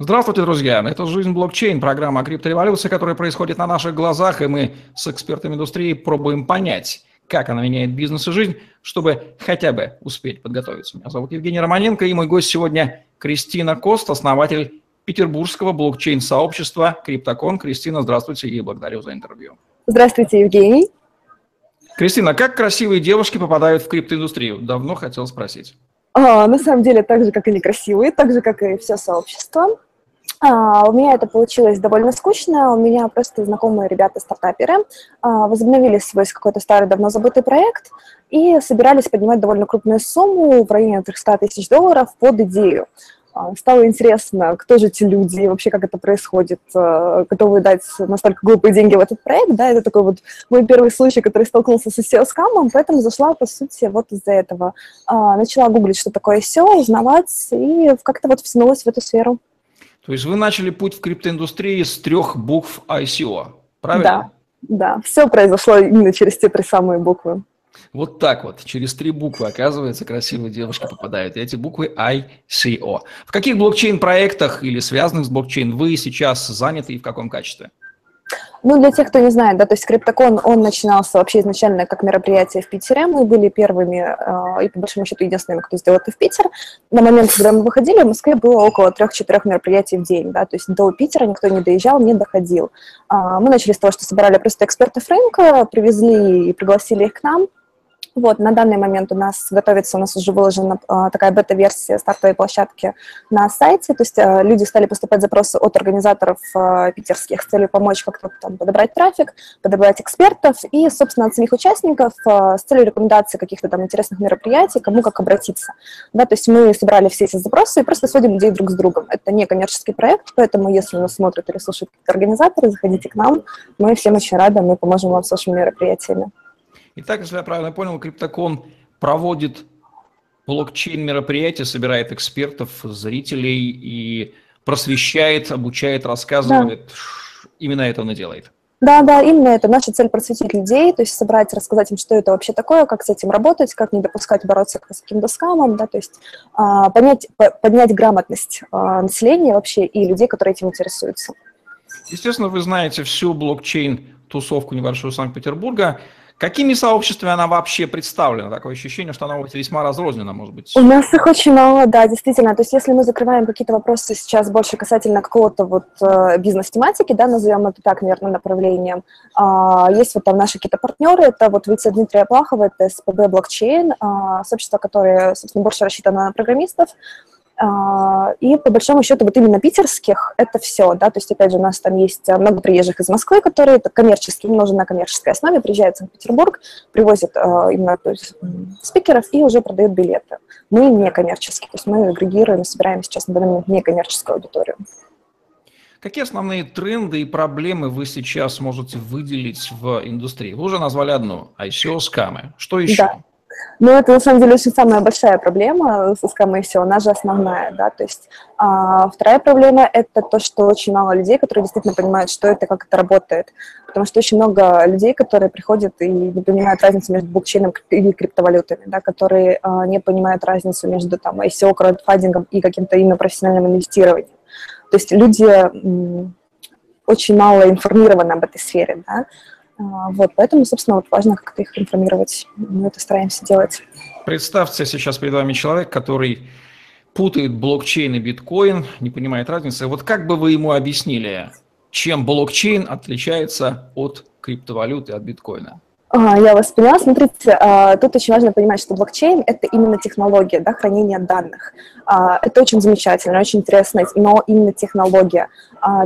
Здравствуйте, друзья! Это «Жизнь блокчейн», программа о криптореволюции, которая происходит на наших глазах, и мы с экспертами индустрии пробуем понять, как она меняет бизнес и жизнь, чтобы хотя бы успеть подготовиться. Меня зовут Евгений Романенко, и мой гость сегодня Кристина Кост, основатель петербургского блокчейн-сообщества Криптокон. Кристина, здравствуйте и благодарю за интервью. Здравствуйте, Евгений. Кристина, как красивые девушки попадают в криптоиндустрию? Давно хотел спросить. А, на самом деле, так же, как и некрасивые, так же, как и все сообщество. А, у меня это получилось довольно скучно. У меня просто знакомые ребята-стартаперы а, возобновили свой какой-то старый, давно забытый проект и собирались поднимать довольно крупную сумму в районе 300 тысяч долларов под идею. А, стало интересно, кто же эти люди, вообще как это происходит, готовы дать настолько глупые деньги в этот проект, да, это такой вот мой первый случай, который столкнулся с SEO-скамом, поэтому зашла, по сути, вот из-за этого. Начала гуглить, что такое SEO, узнавать, и как-то вот втянулась в эту сферу. То есть вы начали путь в криптоиндустрии с трех букв ICO, правильно? Да, да. Все произошло именно через те три самые буквы. Вот так вот, через три буквы, оказывается, красивые девушки попадают. И эти буквы ICO. В каких блокчейн-проектах или связанных с блокчейн вы сейчас заняты и в каком качестве? Ну, для тех, кто не знает, да, то есть Криптокон, он начинался вообще изначально как мероприятие в Питере. Мы были первыми э, и, по большому счету, единственными, кто сделал это в Питер. На момент, когда мы выходили, в Москве было около трех-четырех мероприятий в день, да, то есть до Питера никто не доезжал, не доходил. Э, мы начали с того, что собирали просто экспертов рынка, привезли и пригласили их к нам, вот, на данный момент у нас готовится, у нас уже выложена а, такая бета-версия стартовой площадки на сайте, то есть а, люди стали поступать запросы от организаторов а, питерских с целью помочь как-то там подобрать трафик, подобрать экспертов и, собственно, от самих участников а, с целью рекомендации каких-то там интересных мероприятий, кому как обратиться. Да, то есть мы собрали все эти запросы и просто сводим людей друг с другом. Это не коммерческий проект, поэтому если нас смотрят или слушают организаторы, заходите к нам, мы всем очень рады, мы поможем вам с вашими мероприятиями. Итак, если я правильно понял, Криптокон проводит блокчейн-мероприятия, собирает экспертов, зрителей и просвещает, обучает, рассказывает. Да. Именно это он и делает. Да, да, именно это. Наша цель просветить людей, то есть собрать, рассказать им, что это вообще такое, как с этим работать, как не допускать бороться с каким-то скамом, да, то есть а, понять, по, поднять грамотность а, населения вообще и людей, которые этим интересуются. Естественно, вы знаете всю блокчейн-тусовку небольшую Санкт-Петербурга. Какими сообществами она вообще представлена? Такое ощущение, что она весьма разрознена, может быть. У нас их очень мало, да, действительно. То есть если мы закрываем какие-то вопросы сейчас больше касательно какого-то вот э, бизнес-тематики, да, назовем это так, наверное, направлением, э, есть вот там наши какие-то партнеры, это вот вице Дмитрия Плахова, это СПБ блокчейн, э, сообщество, которое, собственно, больше рассчитано на программистов, а, и по большому счету вот именно питерских это все, да, то есть опять же у нас там есть а, много приезжих из Москвы, которые это коммерческие, им нужно на коммерческой основе, приезжают в Санкт-Петербург, привозят э, именно то есть, спикеров и уже продают билеты. Мы не коммерческие, то есть мы агрегируем, собираем сейчас на данный момент некоммерческую аудиторию. Какие основные тренды и проблемы вы сейчас можете выделить в индустрии? Вы уже назвали одну – ICO-скамы. Что еще? Да. Ну, это на самом деле очень самая большая проблема с SKM она же основная, да, то есть а, вторая проблема – это то, что очень мало людей, которые действительно понимают, что это, как это работает, потому что очень много людей, которые приходят и не понимают разницу между блокчейном и криптовалютами, да, которые а, не понимают разницу между там ICO, краудфандингом и каким-то именно профессиональным инвестированием. То есть люди очень мало информированы об этой сфере, да, вот, поэтому, собственно, вот важно как-то их информировать. Мы это стараемся делать. Представьте сейчас перед вами человек, который путает блокчейн и биткоин, не понимает разницы. Вот как бы вы ему объяснили, чем блокчейн отличается от криптовалюты, от биткоина? А, я вас поняла. Смотрите, а, тут очень важно понимать, что блокчейн – это именно технология да, хранения данных. А, это очень замечательно, очень интересно, но именно технология.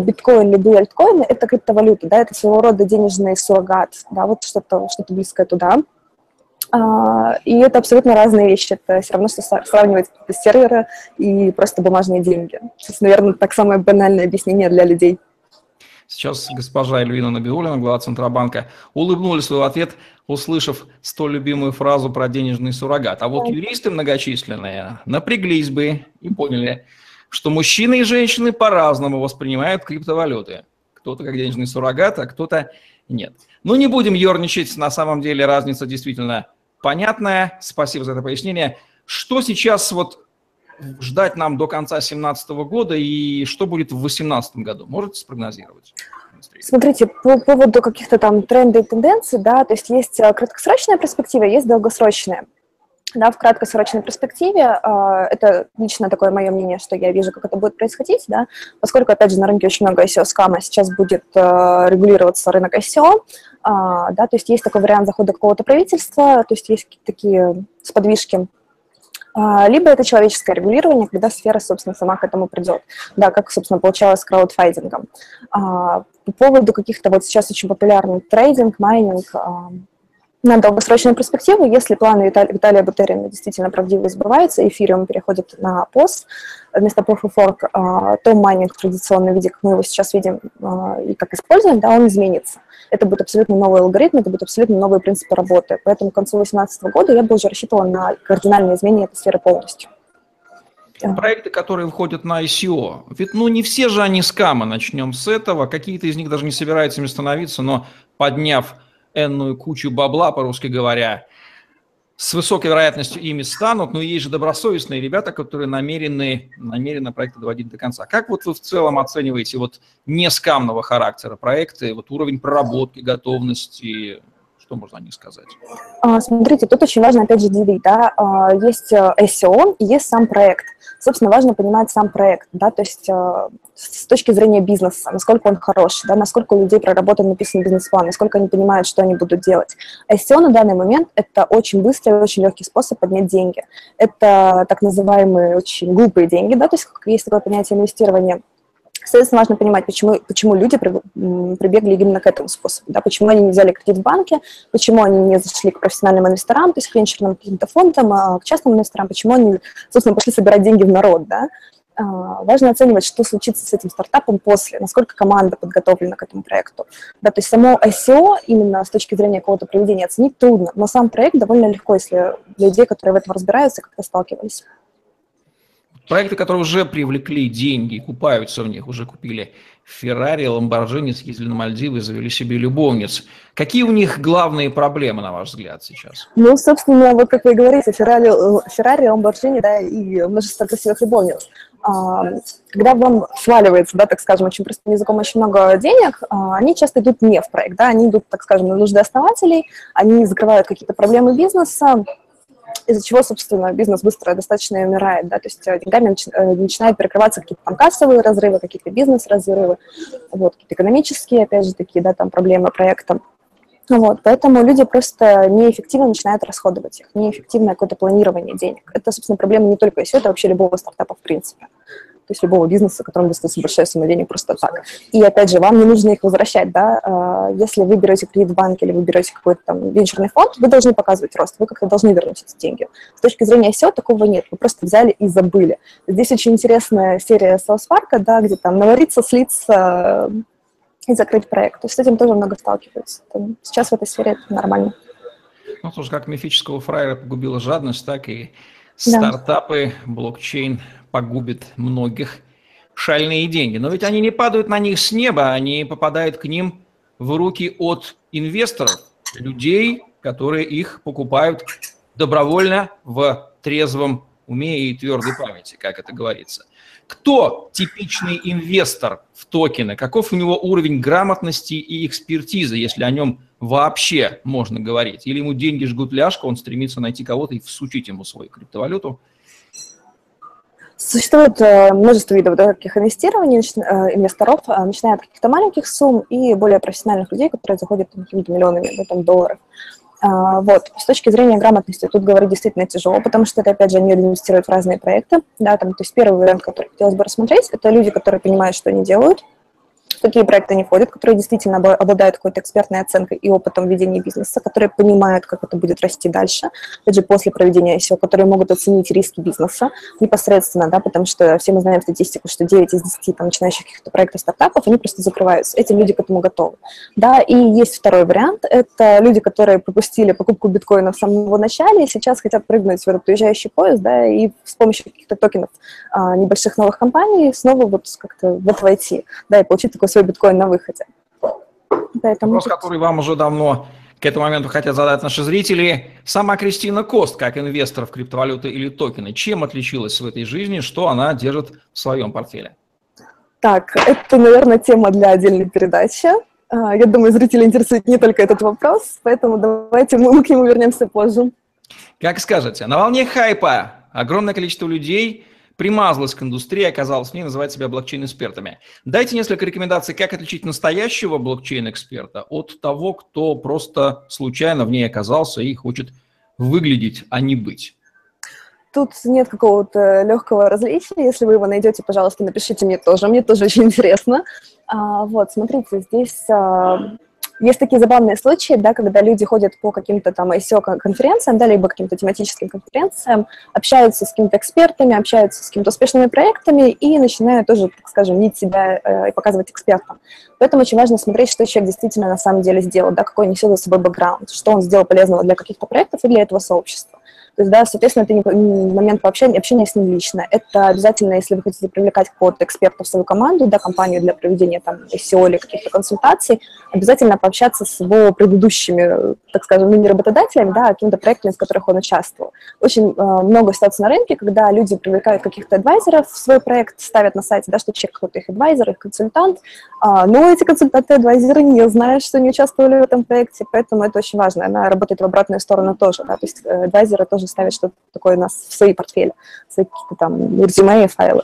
Биткоин, любые альткоины – это криптовалюта, да, это своего рода денежный суррогат, да, вот что-то что близкое туда. И это абсолютно разные вещи. Это все равно, что сравнивать серверы и просто бумажные деньги. Это, наверное, так самое банальное объяснение для людей. Сейчас госпожа Эльвина Набиулина, глава Центробанка, улыбнулась в ответ, услышав столь любимую фразу про денежный суррогат. А вот юристы многочисленные напряглись бы и поняли, что мужчины и женщины по-разному воспринимают криптовалюты. Кто-то как денежный суррогат, а кто-то нет. Ну, не будем ерничать, на самом деле разница действительно понятная. Спасибо за это пояснение. Что сейчас вот ждать нам до конца 2017 года и что будет в 2018 году? Можете спрогнозировать? Смотрите, по поводу каких-то там трендов и тенденций, да, то есть есть э, краткосрочная перспектива, есть долгосрочная. Да, в краткосрочной перспективе э, это лично такое мое мнение, что я вижу, как это будет происходить, да, поскольку, опять же, на рынке очень много ICO-скама, сейчас будет э, регулироваться рынок ICO, да, то есть есть такой вариант захода какого-то правительства, то есть есть такие сподвижки либо это человеческое регулирование, когда сфера, собственно, сама к этому придет. Да, как, собственно, получалось с краудфайдингом. А, по поводу каких-то вот сейчас очень популярный трейдинг, майнинг, а, на долгосрочную перспективу, если планы Виталия, Виталия Бутерина действительно правдиво сбываются, эфириум переходит на POS вместо Proof of Work, то майнинг в традиционном виде, как мы его сейчас видим и как используем, да, он изменится это будет абсолютно новый алгоритм, это будут абсолютно новые принципы работы. Поэтому к концу 2018 года я бы уже рассчитывала на кардинальное изменение этой сферы полностью. Проекты, которые выходят на ICO, ведь ну не все же они скамы, начнем с этого, какие-то из них даже не собираются ими становиться, но подняв энную кучу бабла, по-русски говоря, с высокой вероятностью ими станут, но есть же добросовестные ребята, которые намерены, намерены проекты доводить до конца. Как вот вы в целом оцениваете вот не скамного характера проекты, вот уровень проработки, готовности, что можно о них сказать? А, смотрите, тут очень важно опять же делить, да, а, есть э, SEO и есть сам проект собственно, важно понимать сам проект, да, то есть э, с точки зрения бизнеса, насколько он хороший, да, насколько у людей проработан написан бизнес-план, насколько они понимают, что они будут делать. SEO на данный момент – это очень быстрый очень легкий способ поднять деньги. Это так называемые очень глупые деньги, да, то есть есть такое понятие инвестирования – Соответственно, важно понимать, почему, почему люди прибегли именно к этому способу, да, почему они не взяли кредит в банке, почему они не зашли к профессиональным инвесторам, то есть к венчурным каким-то фондам, а к частным инвесторам, почему они, собственно, пошли собирать деньги в народ, да. А, важно оценивать, что случится с этим стартапом после, насколько команда подготовлена к этому проекту. Да, то есть само ICO именно с точки зрения какого-то проведения оценить трудно, но сам проект довольно легко, если для людей, которые в этом разбираются, как-то сталкивались. Проекты, которые уже привлекли деньги, купаются в них, уже купили Феррари, Ламборджини, съездили на Мальдивы, завели себе любовниц. Какие у них главные проблемы, на ваш взгляд, сейчас? Ну, собственно, вот как вы говорите, Феррари, Феррари Ламборджини, да, и множество красивых любовниц. А, когда вам сваливается, да, так скажем, очень простым языком очень много денег, а, они часто идут не в проект, да, они идут, так скажем, на нужды основателей, они закрывают какие-то проблемы бизнеса, из-за чего, собственно, бизнес быстро достаточно умирает, да, то есть э, деньгами э, начинают перекрываться какие-то там кассовые разрывы, какие-то бизнес-разрывы, вот, какие-то экономические, опять же, такие, да, там проблемы проекта. Вот, поэтому люди просто неэффективно начинают расходовать их, неэффективное какое-то планирование денег. Это, собственно, проблема не только ICO, это вообще любого стартапа в принципе есть любого бизнеса, которому достается большая сумма денег просто так. И опять же, вам не нужно их возвращать, да, а, если вы берете кредит в банке или вы берете какой-то там венчурный фонд, вы должны показывать рост, вы как-то должны вернуть эти деньги. С точки зрения SEO такого нет, вы просто взяли и забыли. Здесь очень интересная серия Park, да, где там навариться, слиться и закрыть проект. То есть с этим тоже много сталкиваются. Сейчас в этой сфере это нормально. Ну, тоже как мифического фраера погубила жадность, так и да. стартапы, блокчейн погубит многих шальные деньги. Но ведь они не падают на них с неба, они попадают к ним в руки от инвесторов, людей, которые их покупают добровольно в трезвом уме и твердой памяти, как это говорится. Кто типичный инвестор в токены? Каков у него уровень грамотности и экспертизы, если о нем вообще можно говорить? Или ему деньги жгут ляжку, он стремится найти кого-то и всучить ему свою криптовалюту – Существует э, множество видов таких инвестирований, э, инвесторов, э, начиная от каких-то маленьких сумм и более профессиональных людей, которые заходят какими-то миллионами да, там, долларов. Вот. С точки зрения грамотности тут говорить действительно тяжело, потому что это, опять же, они инвестируют в разные проекты. Да, там, то есть первый вариант, который хотелось бы рассмотреть, это люди, которые понимают, что они делают, такие проекты не входят, которые действительно обладают какой-то экспертной оценкой и опытом ведения бизнеса, которые понимают, как это будет расти дальше, опять же, после проведения ICO, которые могут оценить риски бизнеса непосредственно, да, потому что все мы знаем статистику, что 9 из 10 там, начинающих каких-то проектов стартапов, они просто закрываются. Эти люди к этому готовы. Да, и есть второй вариант, это люди, которые пропустили покупку биткоина в самом начале и сейчас хотят прыгнуть в этот уезжающий поезд, да, и с помощью каких-то токенов а, небольших новых компаний снова вот как-то в войти, да, и получить такой свой биткоин на выходе. Поэтому... Вопрос, который вам уже давно к этому моменту хотят задать наши зрители. Сама Кристина Кост, как инвестор в криптовалюты или токены, чем отличилась в этой жизни, что она держит в своем портфеле? Так, это, наверное, тема для отдельной передачи. А, я думаю, зрители интересует не только этот вопрос, поэтому давайте мы к нему вернемся позже. Как скажете. На волне хайпа огромное количество людей примазалось к индустрии, оказалось в ней, называть себя блокчейн-экспертами. Дайте несколько рекомендаций, как отличить настоящего блокчейн-эксперта от того, кто просто случайно в ней оказался и хочет выглядеть, а не быть. Тут нет какого-то легкого различия. Если вы его найдете, пожалуйста, напишите мне тоже. Мне тоже очень интересно. А, вот, смотрите, здесь а, есть такие забавные случаи, да, когда люди ходят по каким-то там ICO-конференциям, да, либо каким-то тематическим конференциям, общаются с какими-то экспертами, общаются с какими-то успешными проектами и начинают тоже, так скажем, нить себя э, и показывать экспертам. Поэтому очень важно смотреть, что человек действительно на самом деле сделал, да, какой несет за собой бэкграунд, что он сделал полезного для каких-то проектов и для этого сообщества. То есть, да, соответственно, это не момент общения, общения с ним лично. Это обязательно, если вы хотите привлекать какого-то эксперта в свою команду, да, компанию для проведения там SEO или каких-то консультаций, обязательно пообщаться с его предыдущими, так скажем, ну, не работодателями, да, а какими-то проектами, в которых он участвовал. Очень э, много ситуаций на рынке, когда люди привлекают каких-то адвайзеров в свой проект, ставят на сайте, да, что человек какой-то их адвайзер, их консультант, а, но эти консультанты, адвайзеры не знают, что не участвовали в этом проекте, поэтому это очень важно. Она работает в обратную сторону тоже, да, то есть э, адвайзеры тоже ставят что-то такое у нас в свои портфели, свои какие-то там резюме и файлы.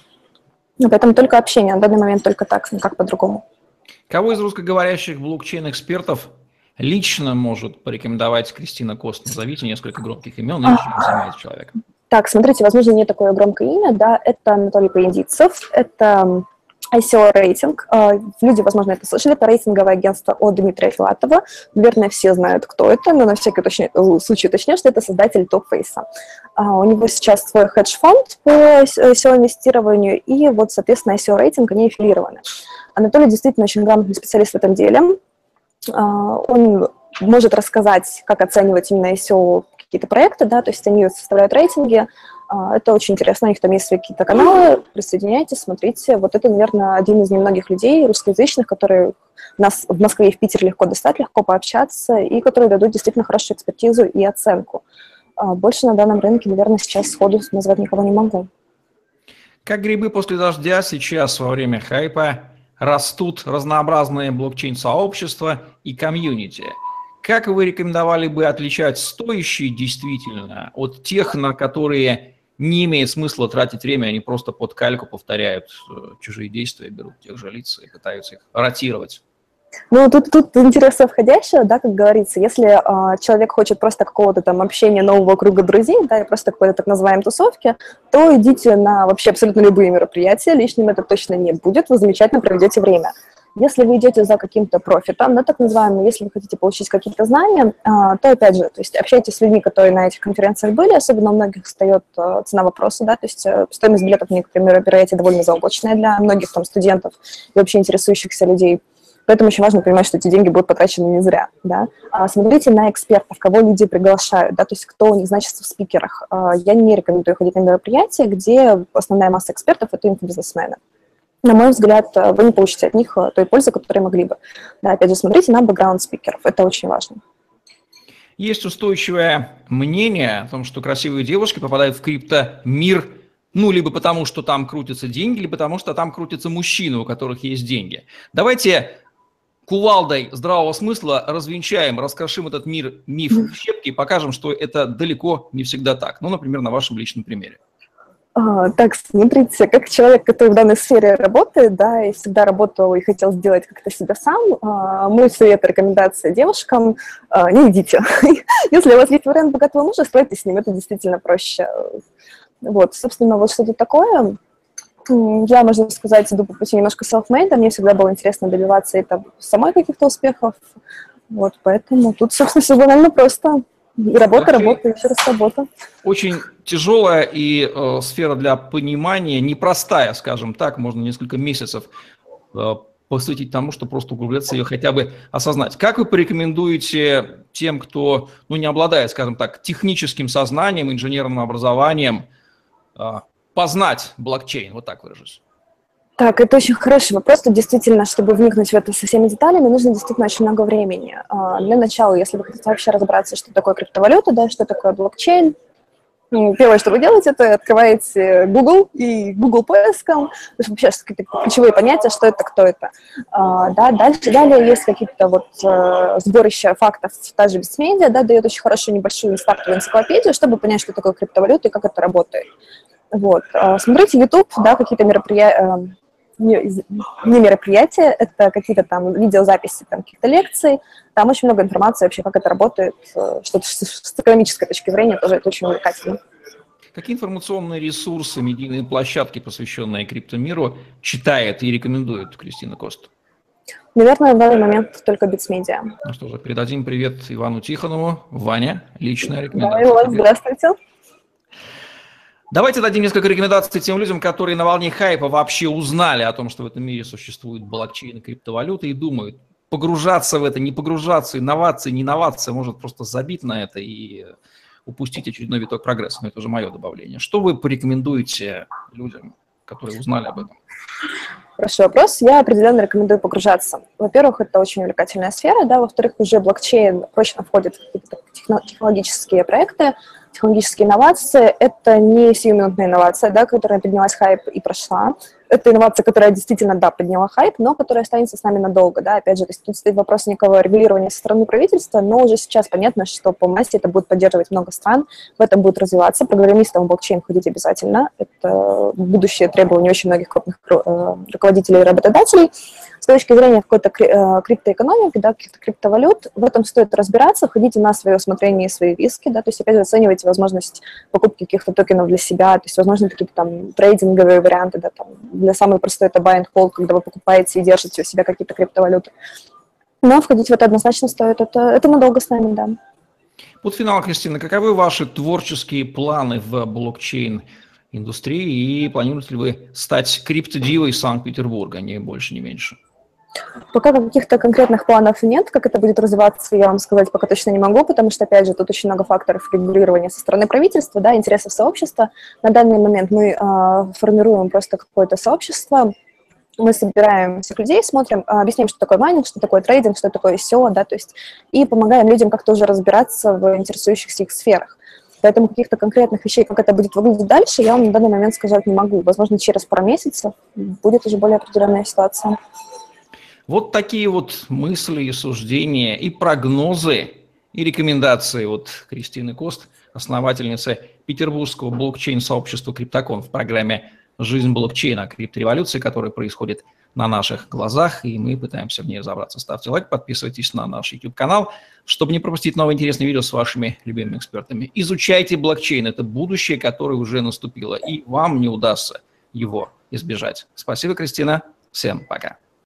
Ну, поэтому только общение, на данный момент только так, никак по-другому. Кого из русскоговорящих блокчейн-экспертов лично может порекомендовать Кристина Кост? Назовите несколько громких имен и чем занимается человек. Так, смотрите, возможно, не такое громкое имя, да, это Анатолий Поединцев, это ICO рейтинг. А, люди, возможно, это слышали. Это рейтинговое агентство от Дмитрия Филатова. Наверное, все знают, кто это, но на всякий уточня... Э, случай уточню, что это создатель Топфейса. У него сейчас свой хедж-фонд по SEO-инвестированию, и вот, соответственно, ICO-рейтинг, они аффилированы. Анатолий действительно очень грамотный специалист в этом деле. А, он может рассказать, как оценивать именно ICO какие-то проекты, да, то есть они составляют рейтинги, а, это очень интересно, у них там есть какие-то каналы, присоединяйтесь, смотрите. Вот это, наверное, один из немногих людей русскоязычных, которые нас в Москве и в Питере легко достать, легко пообщаться, и которые дадут действительно хорошую экспертизу и оценку. А, больше на данном рынке, наверное, сейчас сходу назвать никого не могу. Как грибы после дождя сейчас во время хайпа растут разнообразные блокчейн-сообщества и комьюнити – как вы рекомендовали бы отличать стоящие действительно от тех, на которые не имеет смысла тратить время, они просто под кальку повторяют э, чужие действия, берут тех же лиц и пытаются их ротировать? Ну, тут, тут интересно входящее, да, как говорится, если э, человек хочет просто какого-то там общения нового круга друзей, да, и просто какой-то так называемой тусовки, то идите на вообще абсолютно любые мероприятия, лишним это точно не будет, вы замечательно проведете время. Если вы идете за каким-то профитом, да, так называемым, если вы хотите получить какие-то знания, а, то, опять же, то есть общайтесь с людьми, которые на этих конференциях были, особенно у многих встает а, цена вопроса, да, то есть э, стоимость билетов на некоторые мероприятия довольно заоблачная для многих там студентов и вообще интересующихся людей. Поэтому очень важно понимать, что эти деньги будут потрачены не зря. Да? А смотрите на экспертов, кого люди приглашают, да? то есть кто у них значится в спикерах. Я не рекомендую ходить на мероприятия, где основная масса экспертов – это инфобизнесмены на мой взгляд, э, вы не получите от них э, той пользы, которую могли бы. Да, опять же, смотрите на бэкграунд спикеров, это очень важно. Есть устойчивое мнение о том, что красивые девушки попадают в криптомир, ну, либо потому, что там крутятся деньги, либо потому, что там крутятся мужчины, у которых есть деньги. Давайте кувалдой здравого смысла развенчаем, раскрошим этот мир, миф в щепки и покажем, что это далеко не всегда так. Ну, например, на вашем личном примере. А, так, смотрите, как человек, который в данной сфере работает, да, и всегда работал и хотел сделать как-то себя сам, а, мой совет, рекомендация девушкам, а, не идите. Если у вас есть вариант богатого мужа, стойте с ним, это действительно проще. Вот, собственно, вот что-то такое. Я, можно сказать, иду по пути немножко self-made, мне всегда было интересно добиваться это самой каких-то успехов, вот, поэтому тут, собственно, все банально просто. И работа, работа, еще раз работа. Очень тяжелая и э, сфера для понимания, непростая, скажем так, можно несколько месяцев э, посвятить тому, чтобы просто углубляться ее хотя бы осознать. Как вы порекомендуете тем, кто ну, не обладает, скажем так, техническим сознанием, инженерным образованием, э, познать блокчейн, вот так выражусь? Так, это очень хороший вопрос. Тут действительно, чтобы вникнуть в это со всеми деталями, нужно действительно очень много времени. А, для начала, если вы хотите вообще разобраться, что такое криптовалюта, да, что такое блокчейн, ну, первое, что вы делаете, это открываете Google и Google поиском, вообще какие-то ключевые понятия, что это, кто это. А, да, дальше, далее есть какие-то вот э, сборища фактов, та же Битсмедиа, да, дает очень хорошую небольшую стартовую энциклопедию, чтобы понять, что такое криптовалюта и как это работает. Вот. А, смотрите YouTube, да, какие-то мероприятия, э, не, не мероприятия, это какие-то там видеозаписи там, каких-то лекций, там очень много информации вообще, как это работает, э, что с экономической точки зрения тоже это очень увлекательно. Какие информационные ресурсы, медийные площадки, посвященные криптомиру, читает и рекомендует Кристина Кост? Наверное, в данный момент только Битсмедиа. Ну что же, передадим привет Ивану Тихонову. Ваня, личная рекомендация. Да, Иван, здравствуйте. Давайте дадим несколько рекомендаций тем людям, которые на волне хайпа вообще узнали о том, что в этом мире существует блокчейн и криптовалюта и думают, погружаться в это, не погружаться, инновации, не инновация, может просто забить на это и упустить очередной виток прогресса. Но это уже мое добавление. Что вы порекомендуете людям, которые узнали об этом? Хороший вопрос. Я определенно рекомендую погружаться. Во-первых, это очень увлекательная сфера, да, во-вторых, уже блокчейн прочно входит в какие-то технологические проекты, технологические инновации – это не сиюминутная инновация, да, которая поднялась хайп и прошла. Это инновация, которая действительно, да, подняла хайп, но которая останется с нами надолго, да, опять же, то есть тут стоит вопрос некого регулирования со стороны правительства, но уже сейчас понятно, что по массе это будет поддерживать много стран, в этом будет развиваться, программистам в блокчейн ходить обязательно, это будущее требование очень многих крупных э, руководителей и работодателей, точки зрения какой-то э, криптоэкономики, да, каких-то криптовалют, в этом стоит разбираться, входите на свое усмотрение и свои риски, да, то есть опять же оценивайте возможность покупки каких-то токенов для себя, то есть, возможно, какие-то там трейдинговые варианты, да, там, для самой простой это buy and hold, когда вы покупаете и держите у себя какие-то криптовалюты. Но входить в это однозначно стоит, это, это надолго с нами, да. Под финал, Кристина, каковы ваши творческие планы в блокчейн индустрии и планируете ли вы стать криптодивой Санкт-Петербурга, не больше, не меньше? Пока каких-то конкретных планов нет, как это будет развиваться, я вам сказать пока точно не могу, потому что, опять же, тут очень много факторов регулирования со стороны правительства, да, интересов сообщества. На данный момент мы э, формируем просто какое-то сообщество, мы собираем всех людей, смотрим, объясняем, что такое майнинг, что такое трейдинг, что такое ICO, да, то есть, и помогаем людям как-то уже разбираться в интересующихся их сферах. Поэтому каких-то конкретных вещей, как это будет выглядеть дальше, я вам на данный момент сказать не могу. Возможно, через пару месяцев будет уже более определенная ситуация. Вот такие вот мысли и суждения, и прогнозы, и рекомендации от Кристины Кост, основательницы Петербургского блокчейн-сообщества Криптокон в программе «Жизнь блокчейна. Криптореволюции», которая происходит на наших глазах, и мы пытаемся в ней разобраться. Ставьте лайк, подписывайтесь на наш YouTube-канал, чтобы не пропустить новые интересные видео с вашими любимыми экспертами. Изучайте блокчейн, это будущее, которое уже наступило, и вам не удастся его избежать. Спасибо, Кристина. Всем пока.